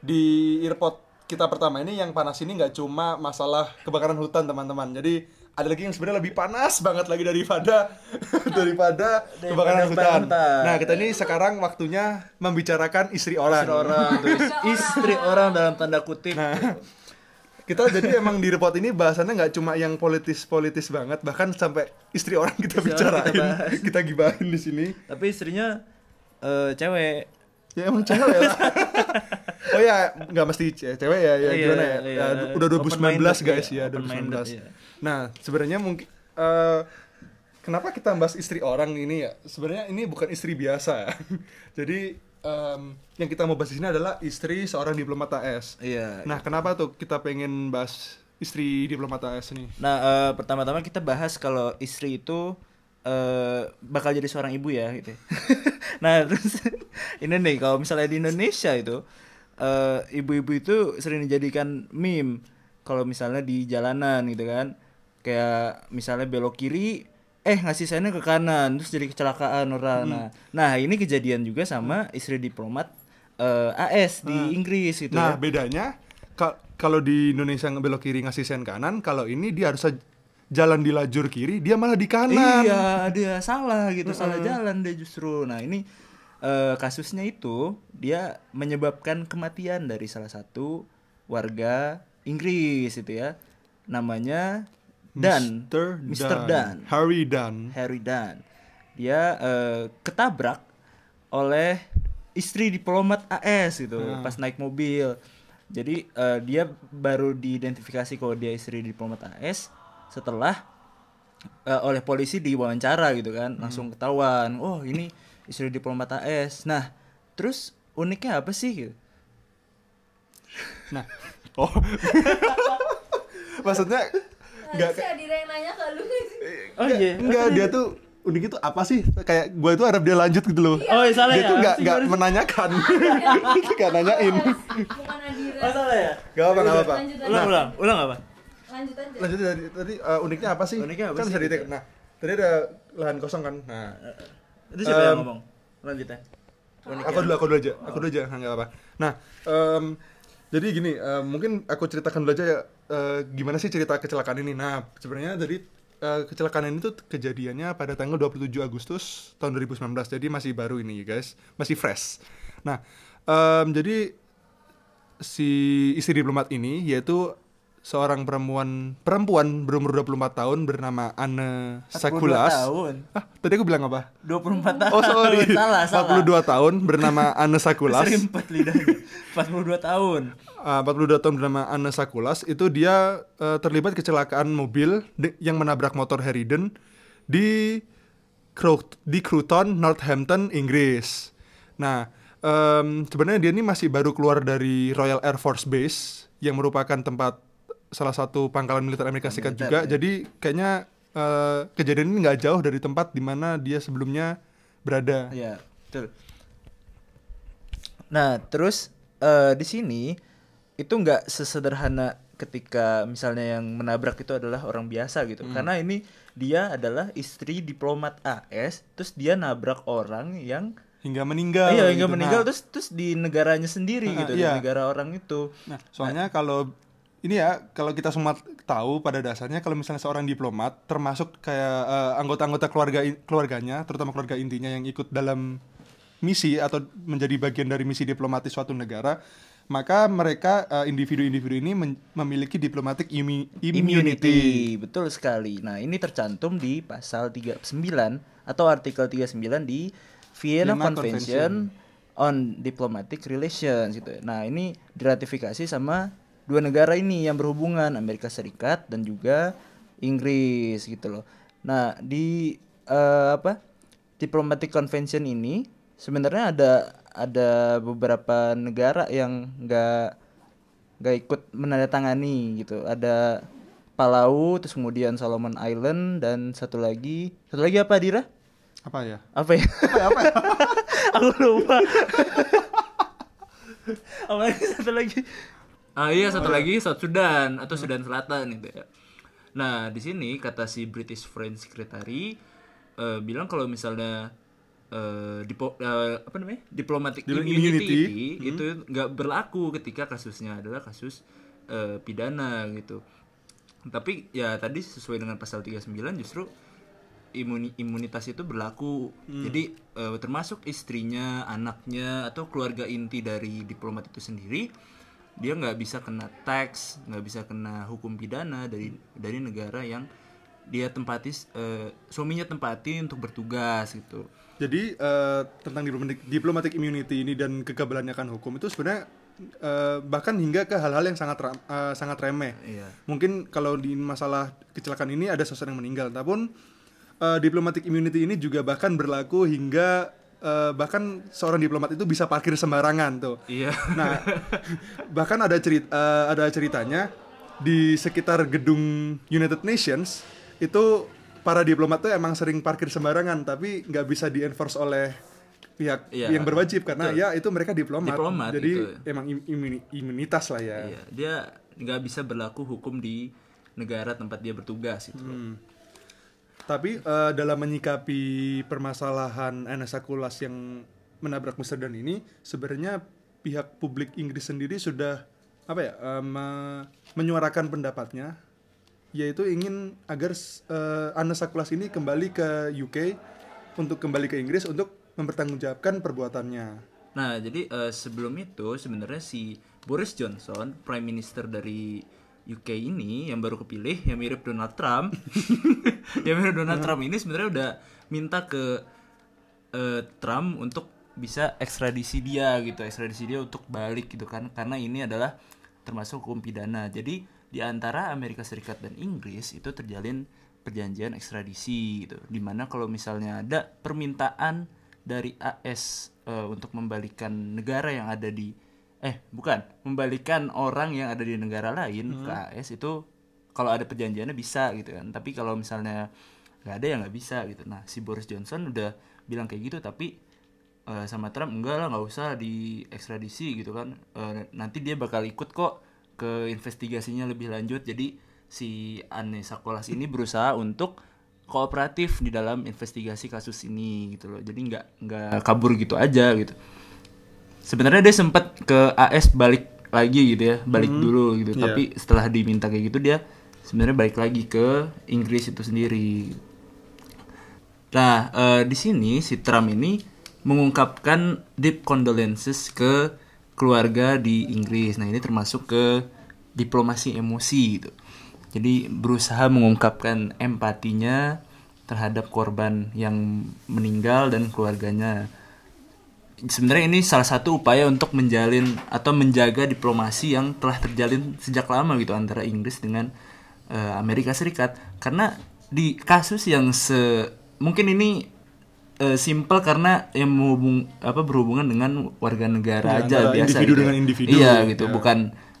di earpod kita pertama ini yang panas ini nggak cuma masalah kebakaran hutan teman-teman. Jadi ada lagi yang sebenarnya lebih panas banget lagi daripada daripada kebakaran hutan. hutan. Nah kita ini sekarang waktunya membicarakan istri orang. Istri orang istri orang dalam tanda kutip Nah, kita jadi emang di report ini bahasannya nggak cuma yang politis-politis banget, bahkan sampai istri orang kita Istri orang kita bicarain, bahas. kita gibahin di sini. tapi istrinya eh, cewek Ya emang cewek lah. oh ya, nggak mesti ce- cewek ya, ya Iya, gimana ya? Ya, udah 2019 Open-minded, guys ya, Open-minded, 2019. iya. Nah, sebenarnya mungkin eh, kenapa kita bahas istri orang ini ya? Sebenarnya ini bukan istri biasa. Jadi em, yang kita mau bahas di sini adalah istri seorang diplomat AS. iya Nah, kenapa tuh kita pengen bahas istri diplomat AS nih? Nah, eh, pertama-tama kita bahas kalau istri itu eh bakal jadi seorang ibu ya gitu. nah, terus ini nih kalau misalnya di Indonesia itu eh ibu-ibu itu sering dijadikan meme kalau misalnya di jalanan gitu kan. Kayak misalnya belok kiri eh ngasih sennya ke kanan terus jadi kecelakaan orang. Nah, nah ini kejadian juga sama istri diplomat eh, AS di Inggris gitu Nah, ya. bedanya ka- kalau di Indonesia ngebelok kiri ngasih sen kanan, kalau ini dia harus jalan di lajur kiri, dia malah di kanan. Iya, dia salah gitu, salah jalan dia justru. Nah, ini eh, kasusnya itu dia menyebabkan kematian dari salah satu warga Inggris itu ya. Namanya Dan. Mr. Mr. Dan. Harry Dan. Harry Dan. Dia eh, ketabrak oleh istri diplomat AS gitu Ah. pas naik mobil. Jadi eh, dia baru diidentifikasi kalau dia istri diplomat AS setelah eh, oleh polisi diwawancara gitu kan, langsung ketahuan. Oh, ini istri diplomat AS. Nah, terus uniknya apa sih gitu? Nah, oh. Maksudnya Adira yang nanya ke lu Oh iya. enggak dia tuh unik itu apa sih? Kayak gue itu harap dia lanjut gitu loh. Oh, iya, salah dia ya? tuh gimana sih? menanyakan. Enggak nanyain. Bukan Adira Oh, salah ya? Gak apa enggak apa. Ulang, ulang, ulang apa? Lanjut aja Lanjut tadi tadi eh, uniknya apa sih? Uniknya apa kan sih? bisa Nah, tadi ada lahan kosong kan. Nah, Itu siapa yang Em, ngomong? Lanjut ya. aku dulu aku dulu aja. Aku dulu aja nggak apa nah em, jadi gini em, mungkin aku ceritakan dulu aja ya eh, gimana sih cerita kecelakaan ini. Nah sebenarnya dari eh, kecelakaan ini tuh kejadiannya pada tanggal 27 Agustus tahun 2019 jadi masih baru ini ya guys. Masih fresh. Nah em, jadi si istri diplomat ini yaitu seorang perempuan perempuan berumur 24 tahun bernama Anne 42 Sakulas tahun. ah tadi aku bilang apa 24 tahun. Oh sorry, salah, salah. 42 tahun bernama Anne Sakulas. Serimpet lidahnya. 42 tahun. Ah, 42 tahun bernama Anne Sakulas itu dia eh, terlibat kecelakaan mobil yang menabrak motor Harridan di di Croughton, Northampton, Inggris. Nah, em, sebenarnya dia ini masih baru keluar dari Royal Air Force Base yang merupakan tempat salah satu pangkalan militer Amerika Serikat Militer, juga. ya. Jadi kayaknya eh, kejadian ini nggak jauh dari tempat di mana dia sebelumnya berada. Iya, betul. Nah, terus eh, di sini itu nggak sesederhana ketika misalnya yang menabrak itu adalah orang biasa gitu. Hmm. Karena ini dia adalah istri diplomat AS, terus dia nabrak orang yang hingga meninggal. iya hingga gitu. meninggal Nah, terus terus di negaranya sendiri Ah, gitu, iya. di negara orang itu. Nah, soalnya kalau ini ya, kalau kita semua tahu pada dasarnya kalau misalnya seorang diplomat termasuk kayak eh, anggota-anggota keluarga keluarganya, terutama keluarga intinya yang ikut dalam misi atau menjadi bagian dari misi diplomatis suatu negara, maka mereka eh, individu-individu ini memiliki diplomatic immu- immunity. Betul sekali. Nah, ini tercantum di pasal 39 atau artikel 39 di Vienna Vienna Convention, on Diplomatic Relations gitu. Nah, ini diratifikasi sama dua negara ini yang berhubungan, Amerika Serikat dan juga Inggris gitu loh. Nah, di eh, apa? Diplomatic Convention ini sebenarnya ada ada beberapa negara yang nggak nggak ikut menandatangani gitu ada Palau terus kemudian Solomon Island dan satu lagi satu lagi apa Dira Apa ya? apa ya Apa ya? aku lupa apa lagi satu lagi ah iya satu lagi South Sudan atau Sudan Selatan gitu ya. Nah di sini kata si British Foreign Secretary eh, bilang kalau misalnya eh, dipo- eh, apa namanya diplomatic Diplo- immunity, immunity. ini, itu nggak berlaku ketika kasusnya adalah kasus eh, pidana gitu. Tapi ya tadi sesuai dengan pasal 39 justru imuni- imunitas itu berlaku. Jadi eh, termasuk istrinya anaknya atau keluarga inti dari diplomat itu sendiri dia nggak bisa kena tax nggak bisa kena hukum pidana dari dari negara yang dia tempati eh, suaminya tempati untuk bertugas gitu Jadi eh, tentang diplomatic, diplomatic immunity ini dan kekebalannya akan hukum itu sebenarnya eh, bahkan hingga ke hal-hal yang sangat ram- eh, sangat remeh. Iya. Mungkin kalau di masalah kecelakaan ini ada seseorang yang meninggal, namun eh, diplomatic immunity ini juga bahkan berlaku hingga eh, bahkan seorang diplomat itu bisa parkir sembarangan tuh. iya Nah, bahkan ada cerita ada ceritanya di sekitar gedung United Nations itu para diplomat tuh emang sering parkir sembarangan tapi nggak bisa di-enforce oleh pihak Iya, yang berwajib karena ya itu mereka diplomat. Diplomat, Jadi gitu. emang im- imuni- imunitas lah ya. Iya, dia nggak bisa berlaku hukum di negara tempat dia bertugas itu Hmm. Tapi eh, dalam menyikapi permasalahan NSA Kulas yang menabrak Amsterdam ini, sebenarnya pihak publik Inggris sendiri sudah apa ya eh, me- menyuarakan pendapatnya, yaitu ingin agar eh, NSA Kulas ini kembali ke UK untuk kembali ke Inggris untuk mempertanggungjawabkan perbuatannya. Nah, jadi eh, sebelum itu sebenarnya si Boris Johnson, Prime Minister dari UK ini yang baru kepilih, yang mirip Donald Trump, yang mirip Donald Trump ini sebenarnya udah minta ke eh, Trump untuk bisa ekstradisi dia gitu, ekstradisi dia untuk balik gitu kan, karena ini adalah termasuk hukum pidana. Jadi di antara Amerika Serikat dan Inggris itu terjalin perjanjian ekstradisi gitu, di mana kalau misalnya ada permintaan dari AS eh, untuk membalikan negara yang ada di eh bukan. Membalikan orang yang ada di negara lain ke AS itu kalau ada perjanjiannya bisa gitu kan. Tapi kalau misalnya nggak ada ya nggak bisa gitu. Nah si Boris Johnson udah bilang kayak gitu tapi eh, sama Trump enggak lah nggak usah di ekstradisi gitu kan. Eh, nanti dia bakal ikut kok ke investigasinya lebih lanjut. Jadi si Anne Sakolas ini berusaha untuk kooperatif di dalam investigasi kasus ini gitu loh. Jadi nggak nggak kabur gitu aja gitu sebenarnya dia sempat ke AS balik lagi gitu ya balik dulu gitu. Iya. tapi setelah diminta kayak gitu dia sebenarnya balik lagi ke Inggris itu sendiri. Nah eh, di sini si Trump ini mengungkapkan deep condolences ke keluarga di Inggris. Nah ini termasuk ke diplomasi emosi gitu. Jadi berusaha mengungkapkan empatinya terhadap korban yang meninggal dan keluarganya sebenarnya ini salah satu upaya untuk menjalin atau menjaga diplomasi yang telah terjalin sejak lama gitu antara Inggris dengan eh, Amerika Serikat karena di kasus yang se mungkin ini eh, simple karena yang menghubung apa berhubungan dengan warga negara Ya, aja biasa individu gitu. dengan individu, iya gitu ya. bukan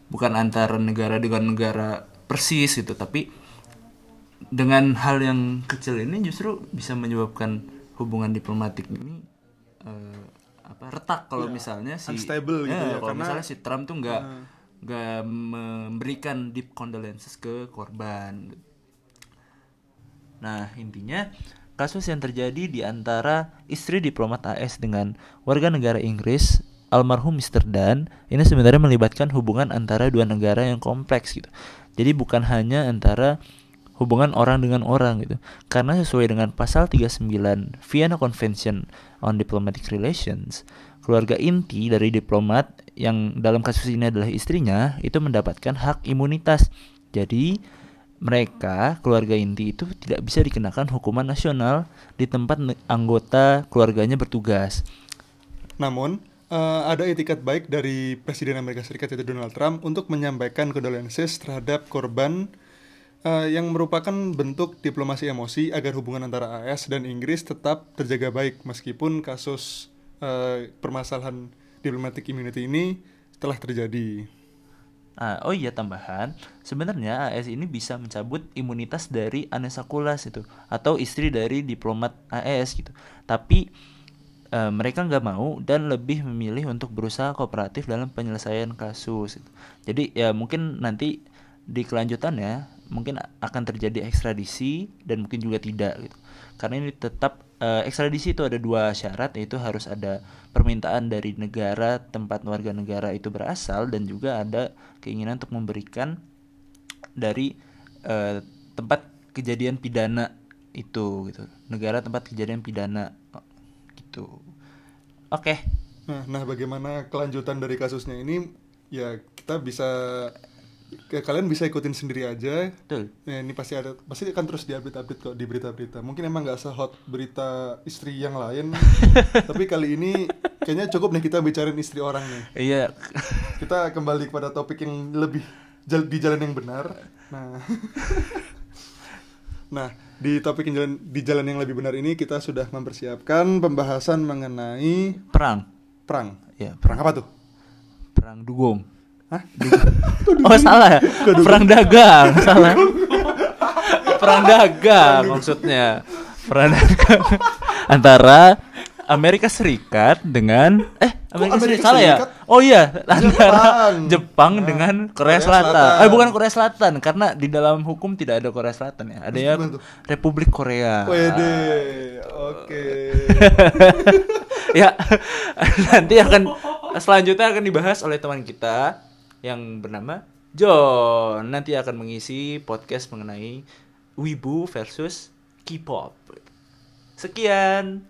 bukan antara negara dengan negara persis gitu tapi dengan hal yang kecil ini justru bisa menyebabkan hubungan diplomatik ini eh, apa retak kalau misalnya si unstable gitu ya, kalau karena- misalnya si Trump tuh nggak nggak memberikan deep condolences ke korban nah intinya kasus yang terjadi di antara istri diplomat AS dengan warga negara Inggris almarhum Mr. Dan ini sebenarnya melibatkan hubungan antara dua negara yang kompleks gitu. Jadi bukan hanya antara hubungan orang dengan orang gitu. Karena sesuai dengan pasal 39 Vienna Convention on Diplomatic Relations, keluarga inti dari diplomat yang dalam kasus ini adalah istrinya itu mendapatkan hak imunitas. Jadi mereka keluarga inti itu tidak bisa dikenakan hukuman nasional di tempat anggota keluarganya bertugas. Namun, eh, ada etikat baik dari Presiden Amerika Serikat yaitu Donald Trump untuk menyampaikan condolences terhadap korban eh, yang merupakan bentuk diplomasi emosi agar hubungan antara AS dan Inggris tetap terjaga baik meskipun kasus eh, permasalahan diplomatic immunity ini telah terjadi. Ah, oh iya tambahan, sebenarnya AS ini bisa mencabut imunitas dari Anessa Kulas itu atau istri dari diplomat AS gitu. Tapi eh, mereka nggak mau dan lebih memilih untuk berusaha kooperatif dalam penyelesaian kasus. Jadi ya mungkin nanti di kelanjutannya mungkin akan terjadi ekstradisi dan mungkin juga tidak gitu. Karena ini tetap eh, ekstradisi itu ada dua syarat yaitu harus ada permintaan dari negara tempat warga negara itu berasal dan juga ada keinginan untuk memberikan dari eh, tempat kejadian pidana itu gitu. Negara tempat kejadian pidana gitu. Oke. Nah, nah bagaimana kelanjutan dari kasusnya ini? Ya kita bisa ya, kalian bisa ikutin sendiri aja. betul Ya, ini pasti ada pasti akan terus diupdate-update kok di berita-berita. Mungkin emang nggak sehot berita istri yang lain, tapi kali ini kayaknya cukup nih kita bicarain istri orang nih. iya Kita kembali kepada topik yang lebih jal- di jalan yang benar. Nah, nah di topik yang jalan di jalan yang lebih benar ini kita sudah mempersiapkan pembahasan mengenai perang perang. ya Perang apa tuh? perang dugong Hah? oh salah ya perang dagang salah perang dagang maksudnya perang dagang antara Amerika Serikat dengan eh Amerika, Amerika Serikat salah ya oh iya antara Jepang. Jepang Nah, dengan Korea Korea, Selatan. Selatan. eh bukan Korea Selatan karena di dalam hukum tidak ada Korea Selatan ya ada ya tuh? Republik Korea Wede, oke. ya nanti akan selanjutnya akan dibahas oleh teman kita yang bernama John. Nanti akan mengisi podcast mengenai wibu versus K-pop. Sekian